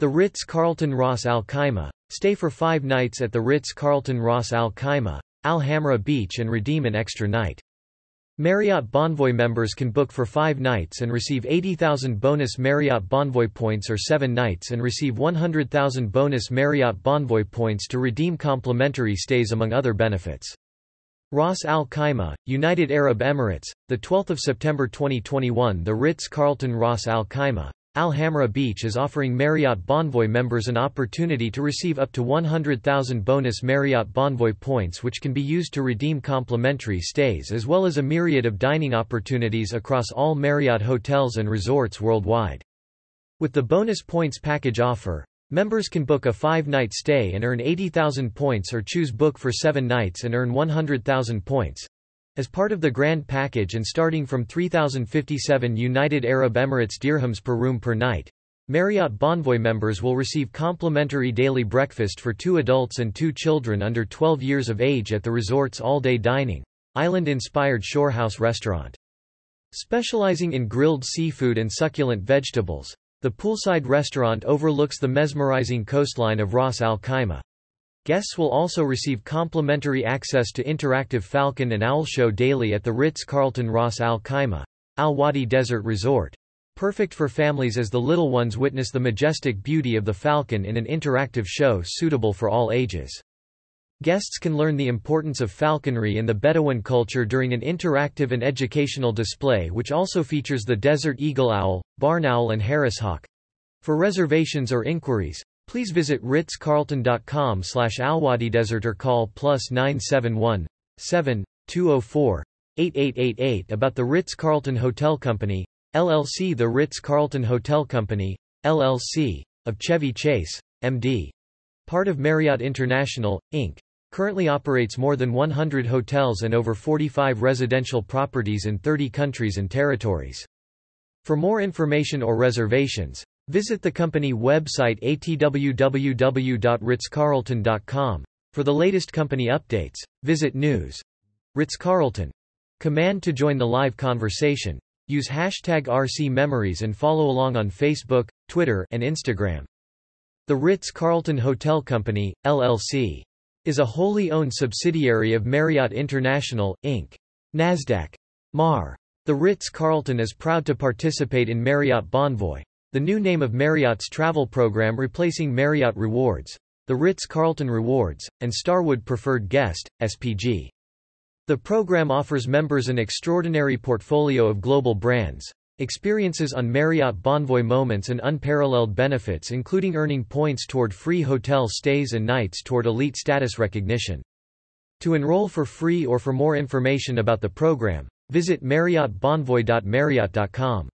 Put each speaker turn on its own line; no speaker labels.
The Ritz-Carlton Ras Al Khaimah. Stay for five nights at the Ritz-Carlton Ras Al Khaimah, Al Hamra Beach and redeem an extra night. Marriott Bonvoy members can book for five nights and receive 80,000 bonus Marriott Bonvoy points or seven nights and receive 100,000 bonus Marriott Bonvoy points to redeem complimentary stays among other benefits. Ras Al Khaimah, United Arab Emirates, 12 September 2021 The Ritz-Carlton Ras Al Khaimah, Al Hamra Beach is offering Marriott Bonvoy members an opportunity to receive up to 100,000 bonus Marriott Bonvoy points which can be used to redeem complimentary stays as well as a myriad of dining opportunities across all Marriott hotels and resorts worldwide. With the bonus points package offer, Members can book a five-night stay and earn 80,000 points or choose book for seven nights and earn 100,000 points. As part of the grand package and starting from 3,057 United Arab Emirates dirhams per room per night, Marriott Bonvoy members will receive complimentary daily breakfast for two adults and two children under 12 years of age at the resort's all-day dining, island-inspired shorehouse restaurant. Specializing in grilled seafood and succulent vegetables, the poolside restaurant overlooks the mesmerizing coastline of Ras Al Khaimah. Guests will also receive complimentary access to interactive Falcon and Owl Show daily at the Ritz-Carlton Ras Al Khaimah, Al Wadi Desert Resort. Perfect for families as the little ones witness the majestic beauty of the Falcon in an interactive show suitable for all ages. Guests can learn the importance of falconry and the Bedouin culture during an interactive and educational display which also features the desert eagle owl, barn owl and Harris hawk. For reservations or inquiries, please visit ritzcarlton.com slash alwadidesert or call plus 971 7 204 8888 about the Ritz-Carlton Hotel Company, LLC The Ritz-Carlton Hotel Company, LLC, of Chevy Chase, M.D. Part of Marriott International, Inc currently operates more than 100 hotels and over 45 residential properties in 30 countries and territories. For more information or reservations, visit the company website atwww.ritzcarlton.com. For the latest company updates, visit News. Ritz-Carlton. Command to join the live conversation. Use hashtag RC Memories and follow along on Facebook, Twitter, and Instagram. The Ritz-Carlton Hotel Company, LLC is a wholly owned subsidiary of Marriott International, Inc. Nasdaq. MAR. The Ritz-Carlton is proud to participate in Marriott Bonvoy. The new name of Marriott's travel program replacing Marriott Rewards, the Ritz-Carlton Rewards, and Starwood Preferred Guest, SPG. The program offers members an extraordinary portfolio of global brands, Experiences on Marriott Bonvoy moments and unparalleled benefits including earning points toward free hotel stays and nights toward elite status recognition. To enroll for free or for more information about the program, visit marriottbonvoy.marriott.com.